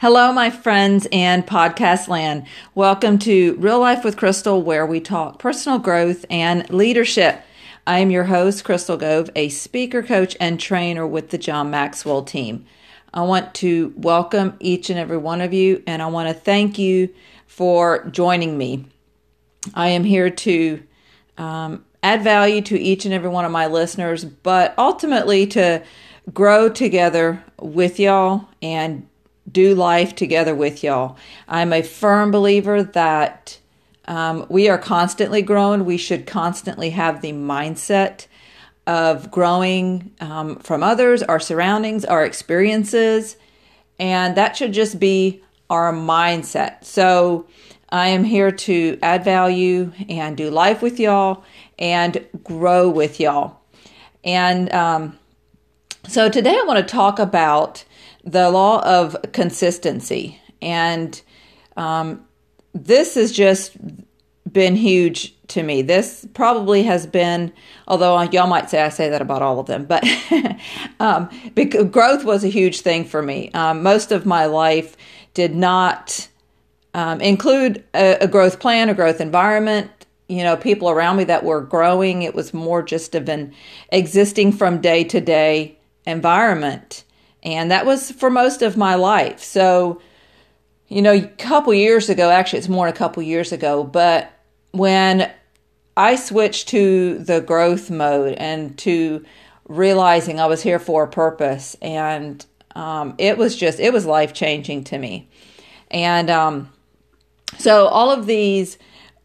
Hello, my friends and podcast land. Welcome to Real Life with Crystal, where we talk personal growth and leadership. I am your host, Crystal Gove, a speaker, coach, and trainer with the John Maxwell team. I want to welcome each and every one of you, and I want to thank you for joining me. I am here to um, add value to each and every one of my listeners, but ultimately to grow together with y'all and do life together with y'all. I'm a firm believer that um, we are constantly growing. We should constantly have the mindset of growing um, from others, our surroundings, our experiences, and that should just be our mindset. So, I am here to add value and do life with y'all and grow with y'all. And um, so, today I want to talk about the law of consistency. And um, this has just been huge to me. This probably has been, although y'all might say I say that about all of them, but um, growth was a huge thing for me. Um, most of my life did not um, include a, a, growth plan, a growth environment. You know, people around me that were growing. It was more just of an existing from day to day environment. And that was for most of my life. So, you know, a couple years ago, actually, it's more than a couple years ago, but when I switched to the growth mode and to realizing I was here for a purpose, and um, it was just, it was life changing to me. And um, so, all of these,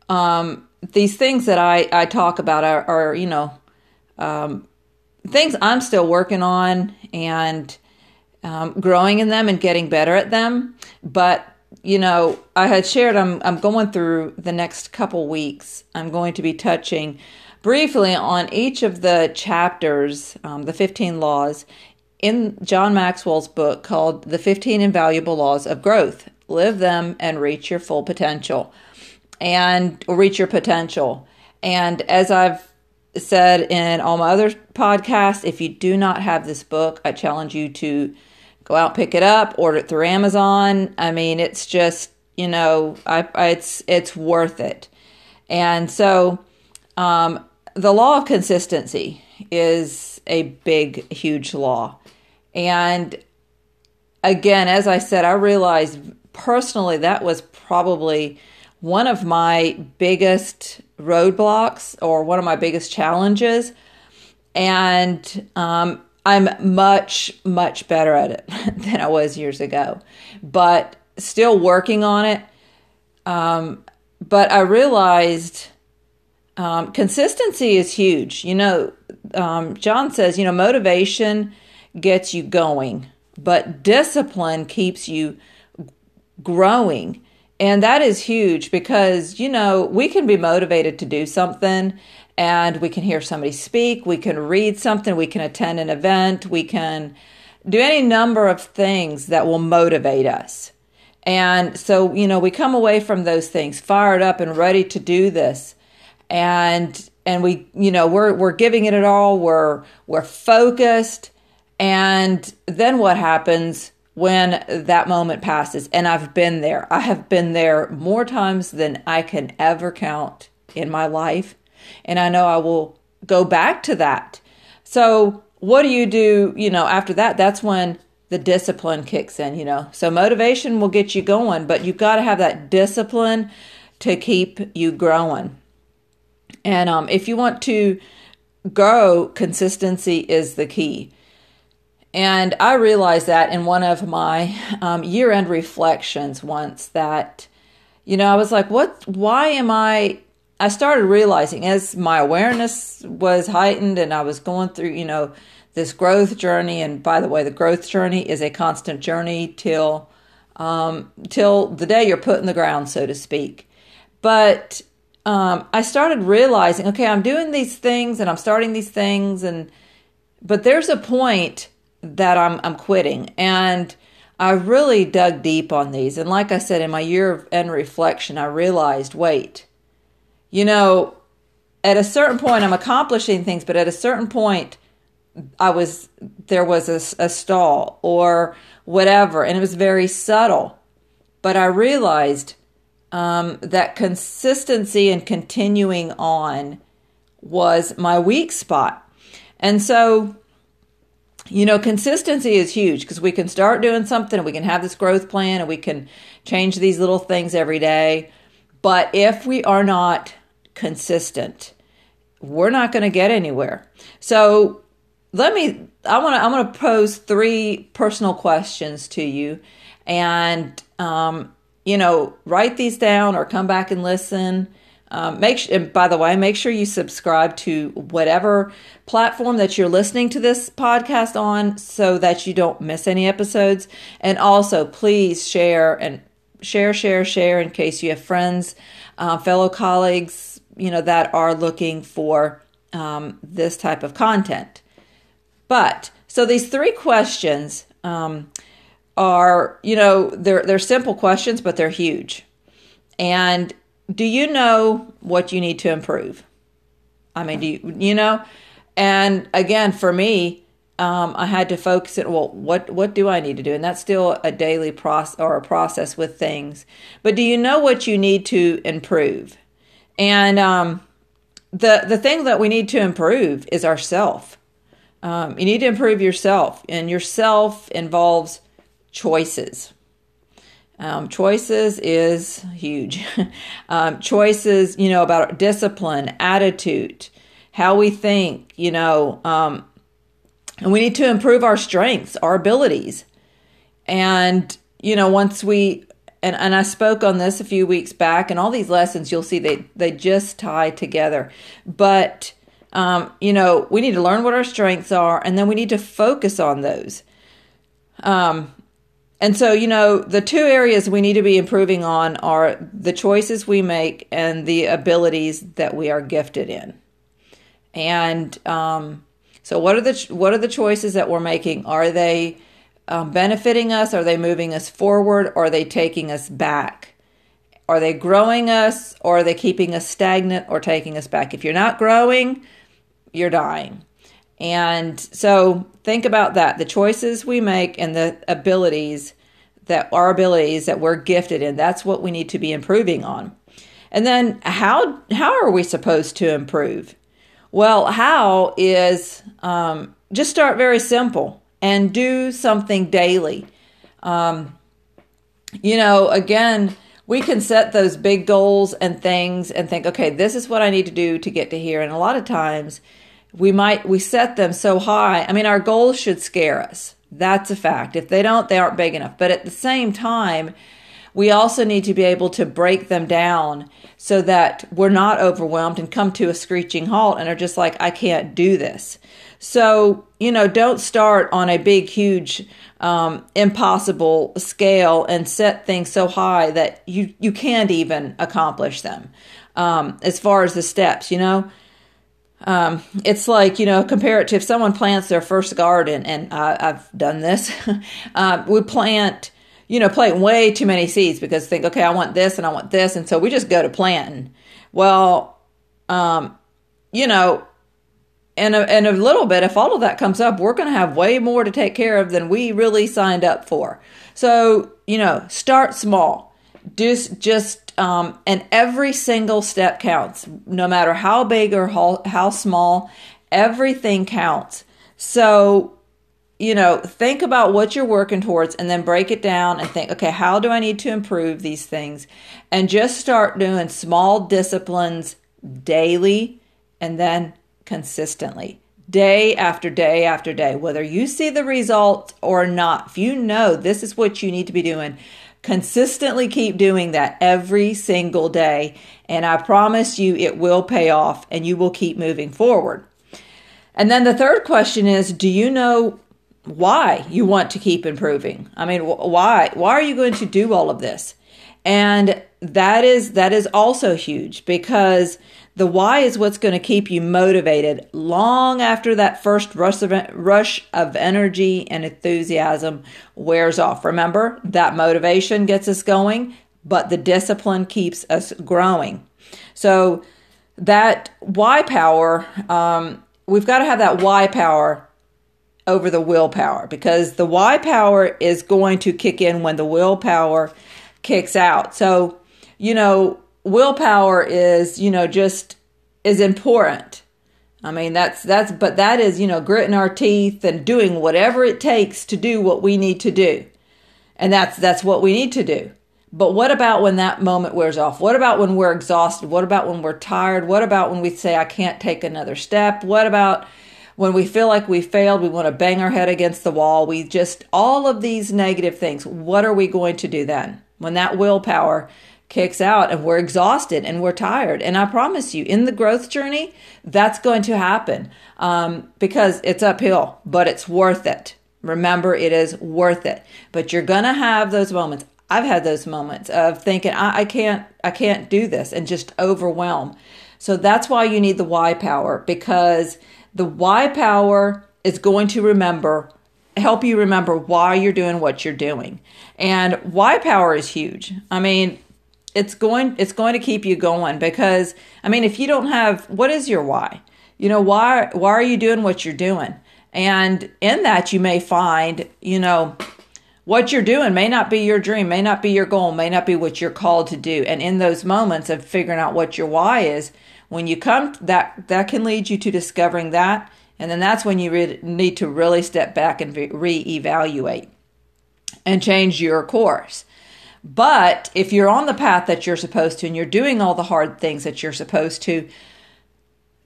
um, these things that I, I talk about are, are you know, um, things I'm still working on and um, growing in them and getting better at them. But you know, I had shared I'm I'm going through the next couple weeks. I'm going to be touching briefly on each of the chapters, um, the 15 laws in John Maxwell's book called The 15 Invaluable Laws of Growth. Live them and reach your full potential, and reach your potential. And as I've said in all my other podcasts, if you do not have this book, I challenge you to go out pick it up order it through amazon. I mean it's just you know I, I it's it's worth it. And so um, the law of consistency is a big huge law. And again as i said i realized personally that was probably one of my biggest roadblocks or one of my biggest challenges. And um, I'm much, much better at it than I was years ago, but still working on it. Um, but I realized um, consistency is huge. You know, um, John says, you know, motivation gets you going, but discipline keeps you growing. And that is huge because, you know, we can be motivated to do something and we can hear somebody speak, we can read something, we can attend an event, we can do any number of things that will motivate us. And so, you know, we come away from those things fired up and ready to do this. And and we, you know, we're we're giving it at all. We're we're focused. And then what happens when that moment passes? And I've been there. I have been there more times than I can ever count in my life. And I know I will go back to that. So, what do you do, you know, after that? That's when the discipline kicks in, you know. So, motivation will get you going, but you've got to have that discipline to keep you growing. And um, if you want to grow, consistency is the key. And I realized that in one of my um, year end reflections once that, you know, I was like, what, why am I I started realizing as my awareness was heightened and I was going through, you know, this growth journey. And by the way, the growth journey is a constant journey till um, till the day you're put in the ground, so to speak. But um, I started realizing, okay, I'm doing these things and I'm starting these things, and but there's a point that I'm I'm quitting, and I really dug deep on these. And like I said, in my year of end reflection, I realized, wait you know, at a certain point, I'm accomplishing things, but at a certain point, I was there was a, a stall or whatever, and it was very subtle. But I realized um, that consistency and continuing on was my weak spot. And so, you know, consistency is huge because we can start doing something and we can have this growth plan and we can change these little things every day. But if we are not consistent, we're not going to get anywhere. So let me I want to I'm going to pose three personal questions to you and um, you know, write these down or come back and listen. Um, make sure, and by the way, make sure you subscribe to whatever platform that you're listening to this podcast on, so that you don't miss any episodes. And also, please share and share, share, share in case you have friends, uh, fellow colleagues, you know, that are looking for um, this type of content. But so these three questions. Um, are, you know, they're they're simple questions, but they're huge. And do you know what you need to improve? I mean, do you you know? And again, for me, um, I had to focus it. Well, what what do I need to do? And that's still a daily process or a process with things. But do you know what you need to improve? And um, the the thing that we need to improve is ourself. Um, you need to improve yourself, and yourself involves choices. Um, choices is huge. um, choices, you know, about discipline, attitude, how we think, you know, um, and we need to improve our strengths, our abilities. And, you know, once we, and, and I spoke on this a few weeks back, and all these lessons you'll see they, they just tie together. But, um, you know, we need to learn what our strengths are, and then we need to focus on those. Um, and so, you know, the two areas we need to be improving on are the choices we make and the abilities that we are gifted in. And um, so, what are the what are the choices that we're making? Are they um, benefiting us? Are they moving us forward? Or are they taking us back? Are they growing us? Or are they keeping us stagnant or taking us back? If you're not growing, you're dying. And so think about that the choices we make and the abilities that our abilities that we're gifted in. That's what we need to be improving on. And then how how are we supposed to improve? Well, how is um, just start very simple and do something daily. Um, you know, again, we can set those big goals and things and think, okay, this is what I need to do to get to here. And a lot of times, we might we set them so high. I mean, our goals should scare us. That's a fact. If they don't, they aren't big enough. But at the same time, we also need to be able to break them down so that we're not overwhelmed and come to a screeching halt and are just like, I can't do this. So, you know, don't start on a big, huge, um, impossible scale and set things so high that you, you can't even accomplish them. Um, as far as the steps, you know, um, it's like you know compare it to if someone plants their first garden and I, have done this uh, we plant you know plant way too many seeds because think okay i want this and i want this. And so we just go to planting. Well um, you know in a, a little bit if all of that comes up we're going to have way more to take care of than we really signed up for. So you know start small. Just just um, and every single step counts, no matter how big or how, how small, everything counts. So, you know, think about what you're working towards and then break it down and think, okay, how do I need to improve these things? And just start doing small disciplines daily and then consistently, day after day after day, whether you see the result or not. If you know this is what you need to be doing, Consistently keep doing that every single day, and I promise you it will pay off and you will keep moving forward. And then the third question is Do you know why you want to keep improving? I mean, why? Why are you going to do all of this? And that is that is also huge because the why is what's going to keep you motivated long after that first rush of, rush of energy and enthusiasm wears off. Remember, that motivation gets us going, but the discipline keeps us growing. So, that why power, um, we've got to have that why power over the willpower because the why power is going to kick in when the willpower kicks out. So, you know, willpower is, you know, just is important. I mean, that's that's but that is, you know, gritting our teeth and doing whatever it takes to do what we need to do. And that's that's what we need to do. But what about when that moment wears off? What about when we're exhausted? What about when we're tired? What about when we say, I can't take another step? What about when we feel like we failed? We want to bang our head against the wall. We just, all of these negative things. What are we going to do then? When that willpower kicks out and we're exhausted and we're tired. And I promise you, in the growth journey, that's going to happen um, because it's uphill, but it's worth it. Remember, it is worth it. But you're going to have those moments. I've had those moments of thinking I, I can't I can't do this and just overwhelm. So that's why you need the why power because the why power is going to remember help you remember why you're doing what you're doing. And why power is huge. I mean, it's going it's going to keep you going because I mean, if you don't have what is your why? You know, why why are you doing what you're doing? And in that you may find, you know, what you're doing may not be your dream, may not be your goal, may not be what you're called to do. And in those moments of figuring out what your why is, when you come that that can lead you to discovering that, and then that's when you re- need to really step back and re- reevaluate and change your course. But if you're on the path that you're supposed to and you're doing all the hard things that you're supposed to,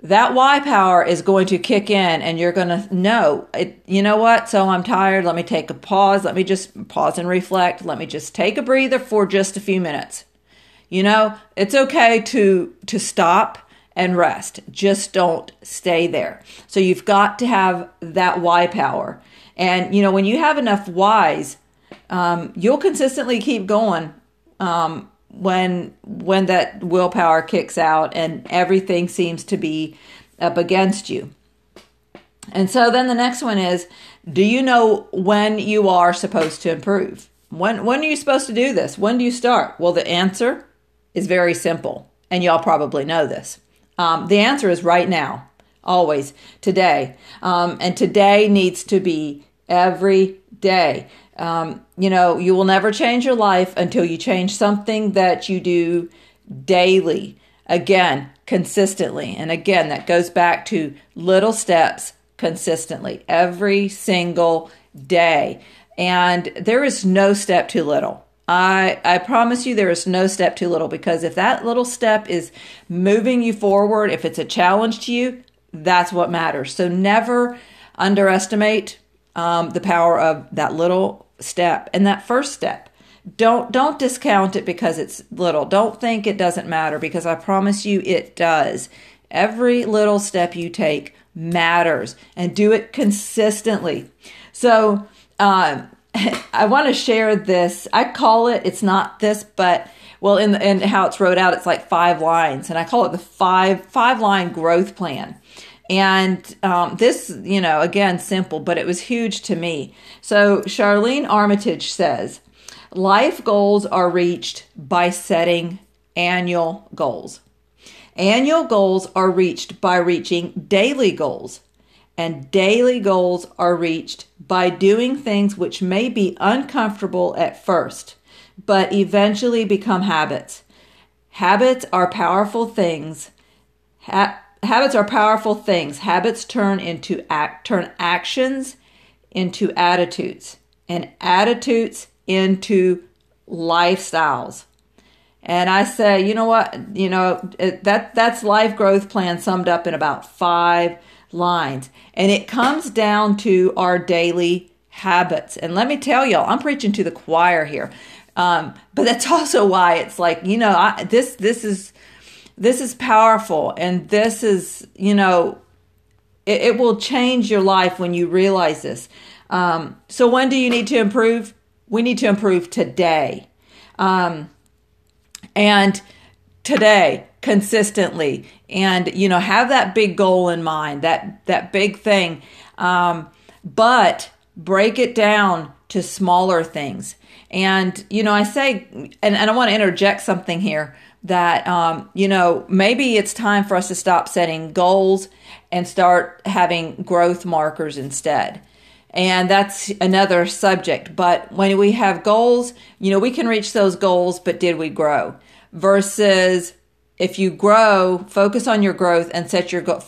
that why power is going to kick in and you're going to know. It, you know what? So i'm tired. Let me take a pause. Let me just pause and reflect. Let me just take a breather for just a few minutes. You know it's okay to to stop and rest. Just don't stay there. So you've got to have that why power. And you know when you have enough whys um, you'll consistently keep going um, when when that willpower kicks out and everything seems to be up against you. And so then the next one is do you know when you are supposed to improve? When when are you supposed to do this? When do you start? Well, the answer is very simple, and y'all probably know this. Um, the answer is right now, always, today. Um, and today needs to be every day. Um, you know, you will never change your life until you change something that you do daily. Again, consistently. And again, that goes back to little steps consistently every single day. And there is no step too little. I, I promise you there is no step too little because if that little step is moving you forward, if it's a challenge to you, that's what matters. So never underestimate um, the power of that little step and that first step. Don't don't discount it because it's little. Don't think it doesn't matter because i promise you it does. Every little step you take matters and do it consistently. So um, i want to share this. I call it it's not this but well in, in how it's wrote out it's like five lines and i call it the five five line growth plan and um, this, you know, again, simple, but it was huge to me. So Charlene Armitage says, life goals are reached by setting annual goals. Annual goals are reached by reaching daily goals. And daily goals are reached by doing things which may be uncomfortable at first, but eventually become habits. Habits are powerful things. Ha- habits are powerful things. Habits turn into act turn actions into attitudes and attitudes into lifestyles. And I say, you know what? You know, that that's life growth plan summed up in about 5 lines. And it comes down to our daily habits. And let me tell y'all, I'm preaching to the choir here. Um, but that's also why it's like, you know, I, this this is this is powerful and this is you know it, it will change your life when you realize this. Um, so when do you need to improve? We need to improve today. Um, and today consistently. And you know have that big goal in mind that that big thing. Um, but break it down to smaller things. And you know i say and, and i want to interject something here that um, you know maybe it's time for us to stop setting goals and start having growth markers instead and that's another subject. But when we have goals, you know, we can reach those goals, but did we grow? Versus if you grow, focus on your growth and set your go-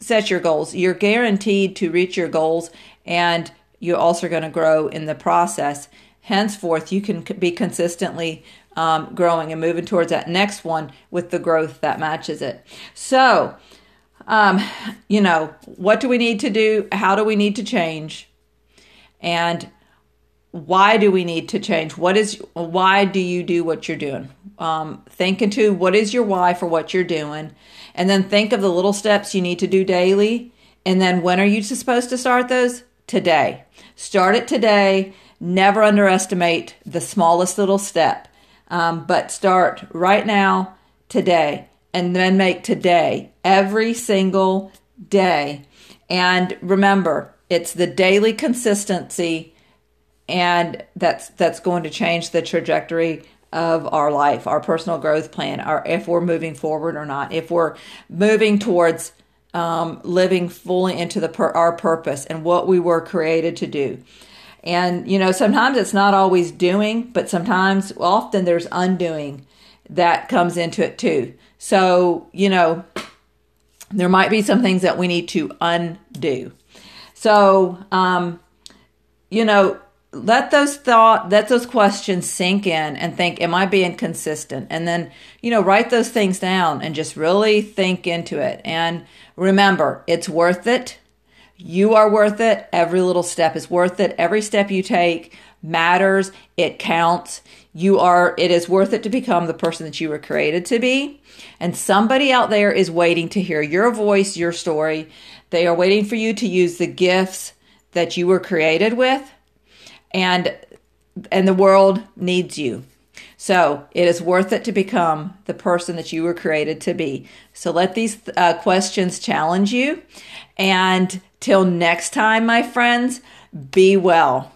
set your goals. You're guaranteed to reach your goals and you're also going to grow in the process. Henceforth, you can be consistently um, growing and moving towards that next one with the growth that matches it. So, um, you know, what do we need to do? How do we need to change? And why do we need to change? What is why do you do what you're doing? Um, think into what is your why for what you're doing, and then think of the little steps you need to do daily. And then when are you supposed to start those? Today. Start it today. Never underestimate the smallest little step, um, but start right now, today, and then make today every single day. And remember, it's the daily consistency and that's that's going to change the trajectory of our life, our personal growth plan, or if we're moving forward or not, if we're moving towards um, living fully into the our purpose and what we were created to do. And you know, sometimes it's not always doing, but sometimes, often, there's undoing that comes into it too. So you know, there might be some things that we need to undo. So, um, you know, let those thought, let those questions sink in and think, am I being consistent? And then, you know, write those things down and just really think into it. And remember, it's worth it. You are worth it. Every little step is worth it. Every step you take matters. It counts. You are, it is worth it to become the person that you were created to be. And somebody out there is waiting to hear your voice, your story. They are waiting for you to use the gifts that you were created with and and the world needs you. So it is worth it to become the person that you were created to be. So let these uh, questions challenge you. And till next time, my friends, be well.